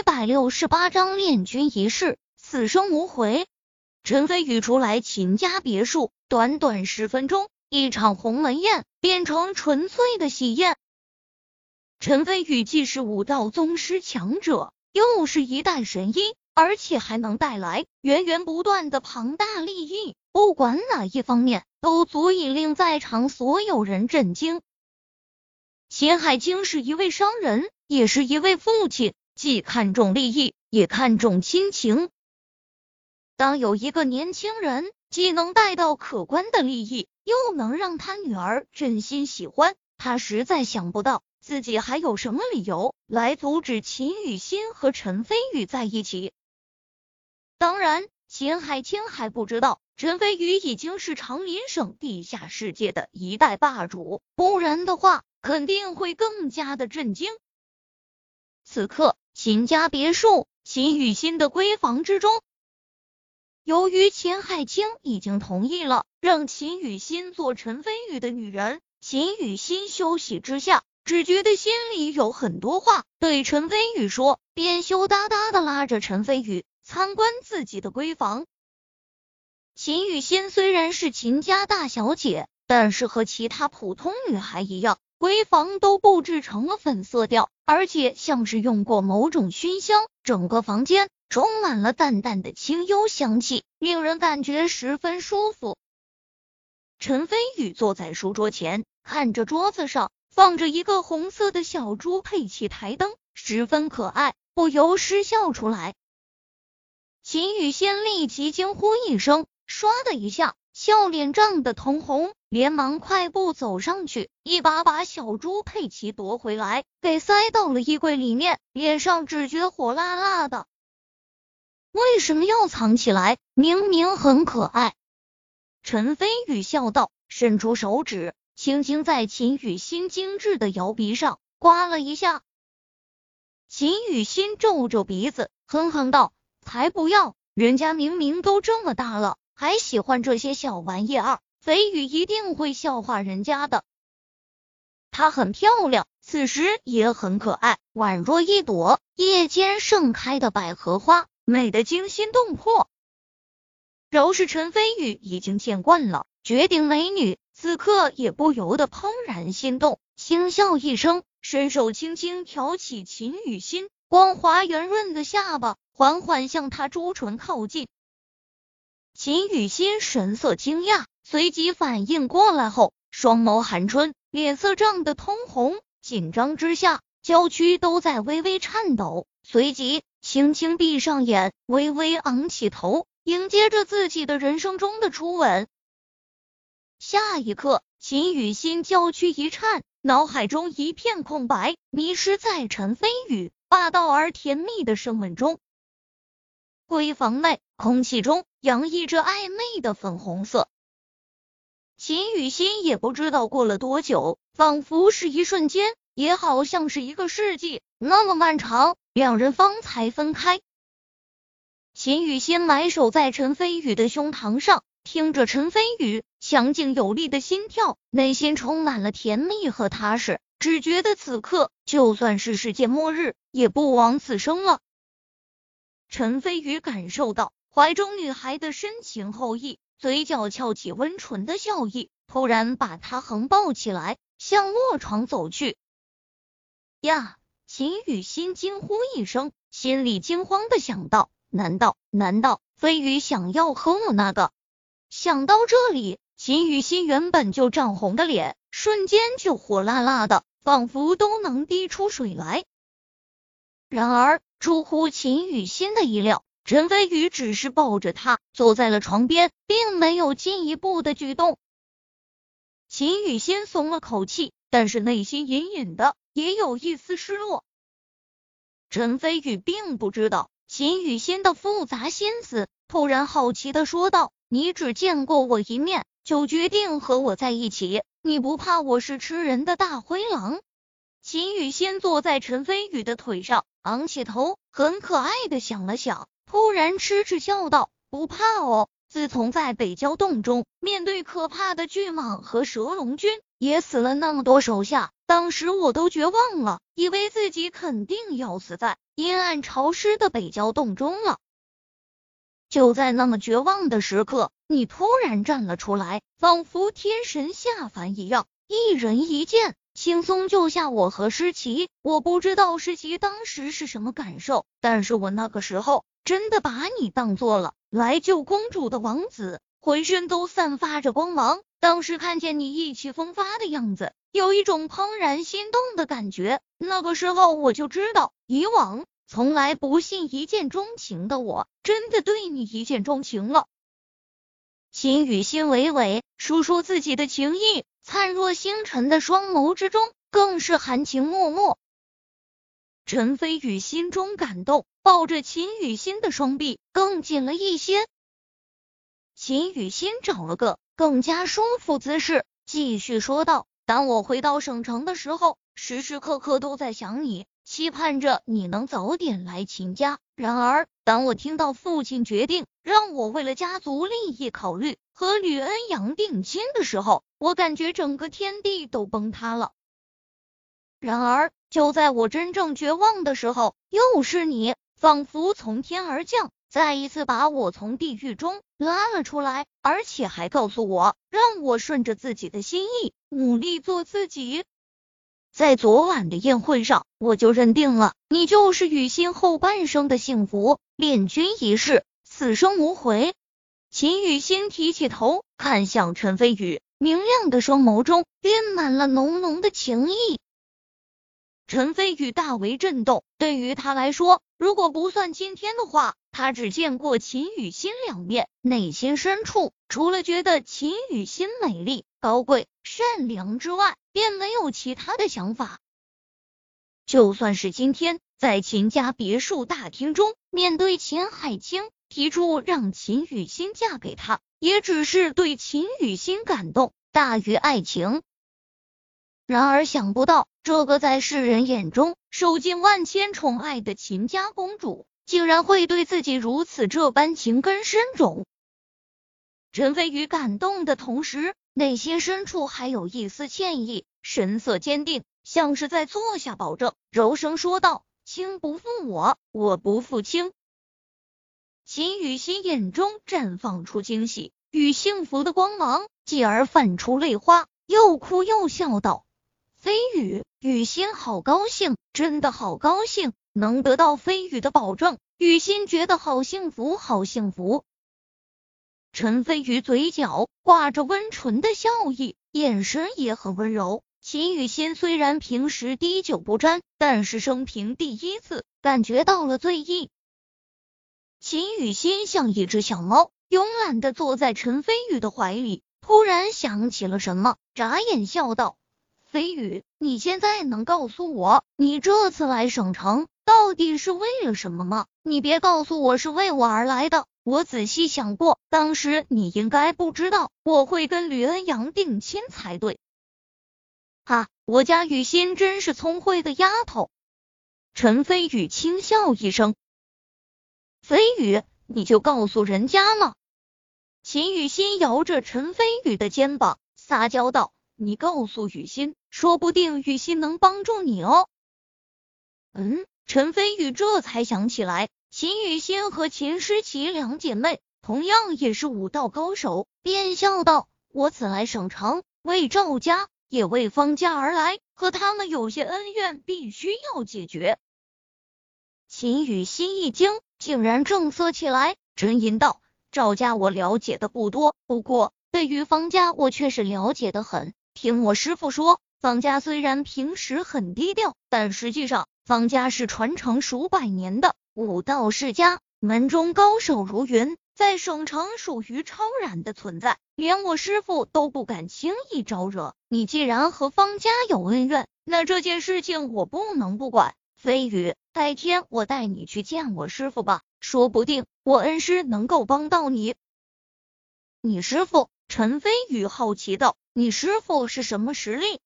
一百六十八章恋君一世，此生无悔。陈飞宇出来秦家别墅，短短十分钟，一场鸿门宴变成纯粹的喜宴。陈飞宇既是武道宗师强者，又是一代神医，而且还能带来源源不断的庞大利益，不管哪一方面，都足以令在场所有人震惊。秦海清是一位商人。也是一位父亲，既看重利益，也看重亲情。当有一个年轻人既能带到可观的利益，又能让他女儿真心喜欢，他实在想不到自己还有什么理由来阻止秦雨欣和陈飞宇在一起。当然，秦海清还不知道陈飞宇已经是长林省地下世界的一代霸主，不然的话，肯定会更加的震惊。此刻，秦家别墅秦雨欣的闺房之中，由于秦海清已经同意了让秦雨欣做陈飞宇的女人，秦雨欣休息之下，只觉得心里有很多话对陈飞宇说，便羞答答的拉着陈飞宇参观自己的闺房。秦雨欣虽然是秦家大小姐，但是和其他普通女孩一样。闺房都布置成了粉色调，而且像是用过某种熏香，整个房间充满了淡淡的清幽香气，令人感觉十分舒服。陈飞宇坐在书桌前，看着桌子上放着一个红色的小猪佩奇台灯，十分可爱，不由失笑出来。秦雨仙立即惊呼一声，唰的一下。笑脸涨得通红，连忙快步走上去，一把把小猪佩奇夺回来，给塞到了衣柜里面，脸上只觉火辣辣的。为什么要藏起来？明明很可爱。陈飞宇笑道，伸出手指，轻轻在秦雨欣精致的摇鼻上刮了一下。秦雨欣皱皱鼻子，哼哼道：“才不要！人家明明都这么大了。”还喜欢这些小玩意儿，飞宇一定会笑话人家的。她很漂亮，此时也很可爱，宛若一朵夜间盛开的百合花，美得惊心动魄。饶是陈飞宇已经见惯了绝顶美女，此刻也不由得怦然心动，轻笑一声，伸手轻轻挑起秦雨欣光滑圆润的下巴，缓缓向她朱唇靠近。秦雨欣神色惊讶，随即反应过来后，双眸含春，脸色涨得通红，紧张之下，娇躯都在微微颤抖，随即轻轻闭上眼，微微昂起头，迎接着自己的人生中的初吻。下一刻，秦雨欣娇躯一颤，脑海中一片空白，迷失在陈飞宇霸道而甜蜜的声吻中。闺房内，空气中洋溢着暧昧的粉红色。秦雨欣也不知道过了多久，仿佛是一瞬间，也好像是一个世纪，那么漫长，两人方才分开。秦雨欣埋首在陈飞宇的胸膛上，听着陈飞宇强劲有力的心跳，内心充满了甜蜜和踏实，只觉得此刻就算是世界末日，也不枉此生了。陈飞宇感受到怀中女孩的深情厚谊，嘴角翘起温纯的笑意，突然把她横抱起来，向卧床走去。呀！秦雨欣惊呼一声，心里惊慌的想到：难道难道飞宇想要和我那个？想到这里，秦雨欣原本就涨红的脸，瞬间就火辣辣的，仿佛都能滴出水来。然而。出乎秦雨欣的意料，陈飞宇只是抱着她坐在了床边，并没有进一步的举动。秦雨欣松了口气，但是内心隐隐的也有一丝失落。陈飞宇并不知道秦雨欣的复杂心思，突然好奇的说道：“你只见过我一面，就决定和我在一起，你不怕我是吃人的大灰狼？”秦雨欣坐在陈飞宇的腿上，昂起头，很可爱的想了想，突然痴痴笑道：“不怕哦，自从在北郊洞中面对可怕的巨蟒和蛇龙君，也死了那么多手下，当时我都绝望了，以为自己肯定要死在阴暗潮湿的北郊洞中了。就在那么绝望的时刻，你突然站了出来，仿佛天神下凡一样，一人一剑，轻松救下我和诗琪。我不知道诗琪当时是什么感受，但是我那个时候真的把你当做了来救公主的王子，浑身都散发着光芒。当时看见你意气风发的样子。有一种怦然心动的感觉，那个时候我就知道，以往从来不信一见钟情的我，真的对你一见钟情了。秦雨欣娓娓述说自己的情意，灿若星辰的双眸之中，更是含情脉脉。陈飞宇心中感动，抱着秦雨欣的双臂更紧了一些。秦雨欣找了个更加舒服姿势，继续说道。当我回到省城的时候，时时刻刻都在想你，期盼着你能早点来秦家。然而，当我听到父亲决定让我为了家族利益考虑和吕恩阳定亲的时候，我感觉整个天地都崩塌了。然而，就在我真正绝望的时候，又是你，仿佛从天而降。再一次把我从地狱中拉了出来，而且还告诉我，让我顺着自己的心意，努力做自己。在昨晚的宴会上，我就认定了你就是雨欣后半生的幸福，恋君一世，此生无悔。秦雨欣提起头，看向陈飞宇，明亮的双眸中蕴满了浓浓的情意。陈飞宇大为震动，对于他来说，如果不算今天的话。他只见过秦雨欣两面，内心深处除了觉得秦雨欣美丽、高贵、善良之外，便没有其他的想法。就算是今天在秦家别墅大厅中，面对秦海清提出让秦雨欣嫁给他，也只是对秦雨欣感动大于爱情。然而想不到，这个在世人眼中受尽万千宠爱的秦家公主。竟然会对自己如此这般情根深种。陈飞宇感动的同时，内心深处还有一丝歉意，神色坚定，像是在坐下保证，柔声说道：“卿不负我，我不负卿。”秦雨欣眼中绽放出惊喜与幸福的光芒，继而泛出泪花，又哭又笑道：“飞宇，雨欣好高兴，真的好高兴。”能得到飞宇的保证，雨欣觉得好幸福，好幸福。陈飞宇嘴角挂着温纯的笑意，眼神也很温柔。秦雨欣虽然平时滴酒不沾，但是生平第一次感觉到了醉意。秦雨欣像一只小猫，慵懒的坐在陈飞宇的怀里，突然想起了什么，眨眼笑道：“飞宇，你现在能告诉我，你这次来省城？”到底是为了什么吗？你别告诉我是为我而来的。我仔细想过，当时你应该不知道我会跟吕恩阳定亲才对。哈，我家雨欣真是聪慧的丫头。陈飞宇轻笑一声。飞宇，你就告诉人家了。秦雨欣摇着陈飞宇的肩膀，撒娇道：“你告诉雨欣，说不定雨欣能帮助你哦。”嗯。陈飞宇这才想起来，秦雨欣和秦诗琪两姐妹同样也是武道高手，便笑道：“我此来省城，为赵家也为方家而来，和他们有些恩怨，必须要解决。”秦雨欣一惊，竟然正色起来，沉吟道：“赵家我了解的不多，不过对于方家，我却是了解的很。听我师傅说，方家虽然平时很低调，但实际上……”方家是传承数百年的武道世家，门中高手如云，在省城属于超然的存在，连我师傅都不敢轻易招惹。你既然和方家有恩怨，那这件事情我不能不管。飞宇，改天我带你去见我师傅吧，说不定我恩师能够帮到你。你师傅？陈飞宇好奇道：“你师傅是什么实力？”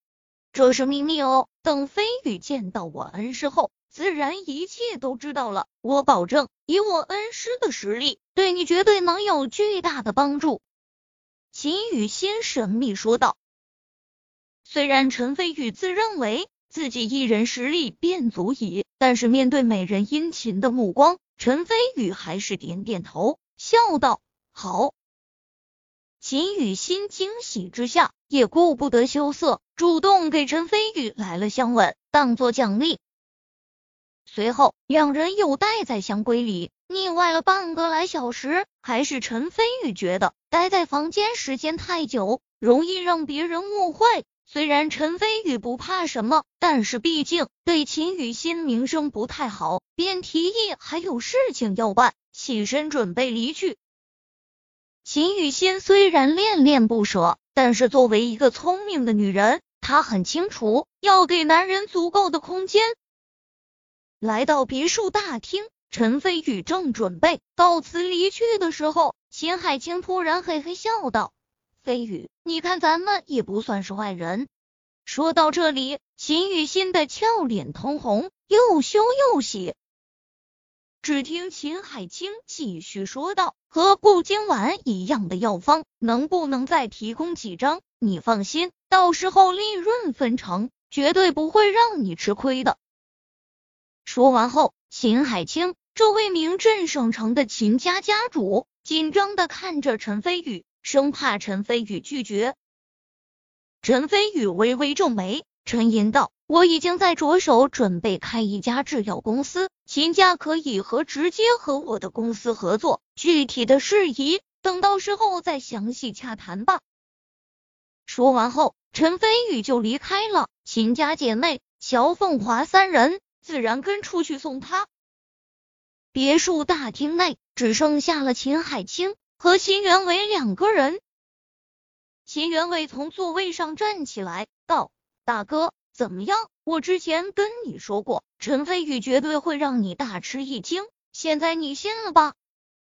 这是秘密哦。等飞宇见到我恩师后，自然一切都知道了。我保证，以我恩师的实力，对你绝对能有巨大的帮助。秦雨欣神秘说道。虽然陈飞宇自认为自己一人实力便足矣，但是面对美人殷勤的目光，陈飞宇还是点点头，笑道：“好。”秦雨欣惊喜之下，也顾不得羞涩，主动给陈飞宇来了香吻，当做奖励。随后，两人又待在香闺里腻歪了半个来小时，还是陈飞宇觉得待在房间时间太久，容易让别人误会。虽然陈飞宇不怕什么，但是毕竟对秦雨欣名声不太好，便提议还有事情要办，起身准备离去。秦雨欣虽然恋恋不舍，但是作为一个聪明的女人，她很清楚要给男人足够的空间。来到别墅大厅，陈飞宇正准备告辞离去的时候，秦海清突然嘿嘿笑道：“飞宇，你看咱们也不算是坏人。”说到这里，秦雨欣的俏脸通红，又羞又喜。只听秦海清继续说道：“和固精丸一样的药方，能不能再提供几张？你放心，到时候利润分成，绝对不会让你吃亏的。”说完后，秦海清这位名震省城的秦家家主紧张的看着陈飞宇，生怕陈飞宇拒绝。陈飞宇微微皱眉，沉吟道。我已经在着手准备开一家制药公司，秦家可以和直接和我的公司合作，具体的事宜等到时候再详细洽谈吧。说完后，陈飞宇就离开了。秦家姐妹乔凤华三人自然跟出去送他。别墅大厅内只剩下了秦海清和秦元伟两个人。秦元伟从座位上站起来道：“大哥。”怎么样？我之前跟你说过，陈飞宇绝对会让你大吃一惊，现在你信了吧？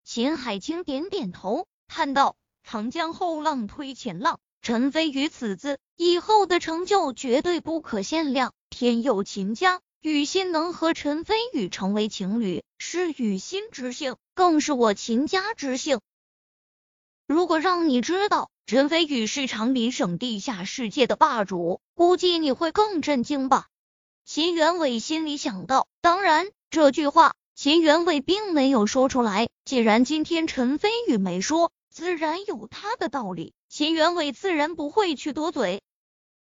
秦海清点点头，叹道：“长江后浪推前浪，陈飞宇此次以后的成就绝对不可限量。天佑秦家，雨欣能和陈飞宇成为情侣，是雨欣之幸，更是我秦家之幸。如果让你知道。”陈飞宇是长林省地下世界的霸主，估计你会更震惊吧？秦元伟心里想到。当然，这句话秦元伟并没有说出来。既然今天陈飞宇没说，自然有他的道理。秦元伟自然不会去多嘴。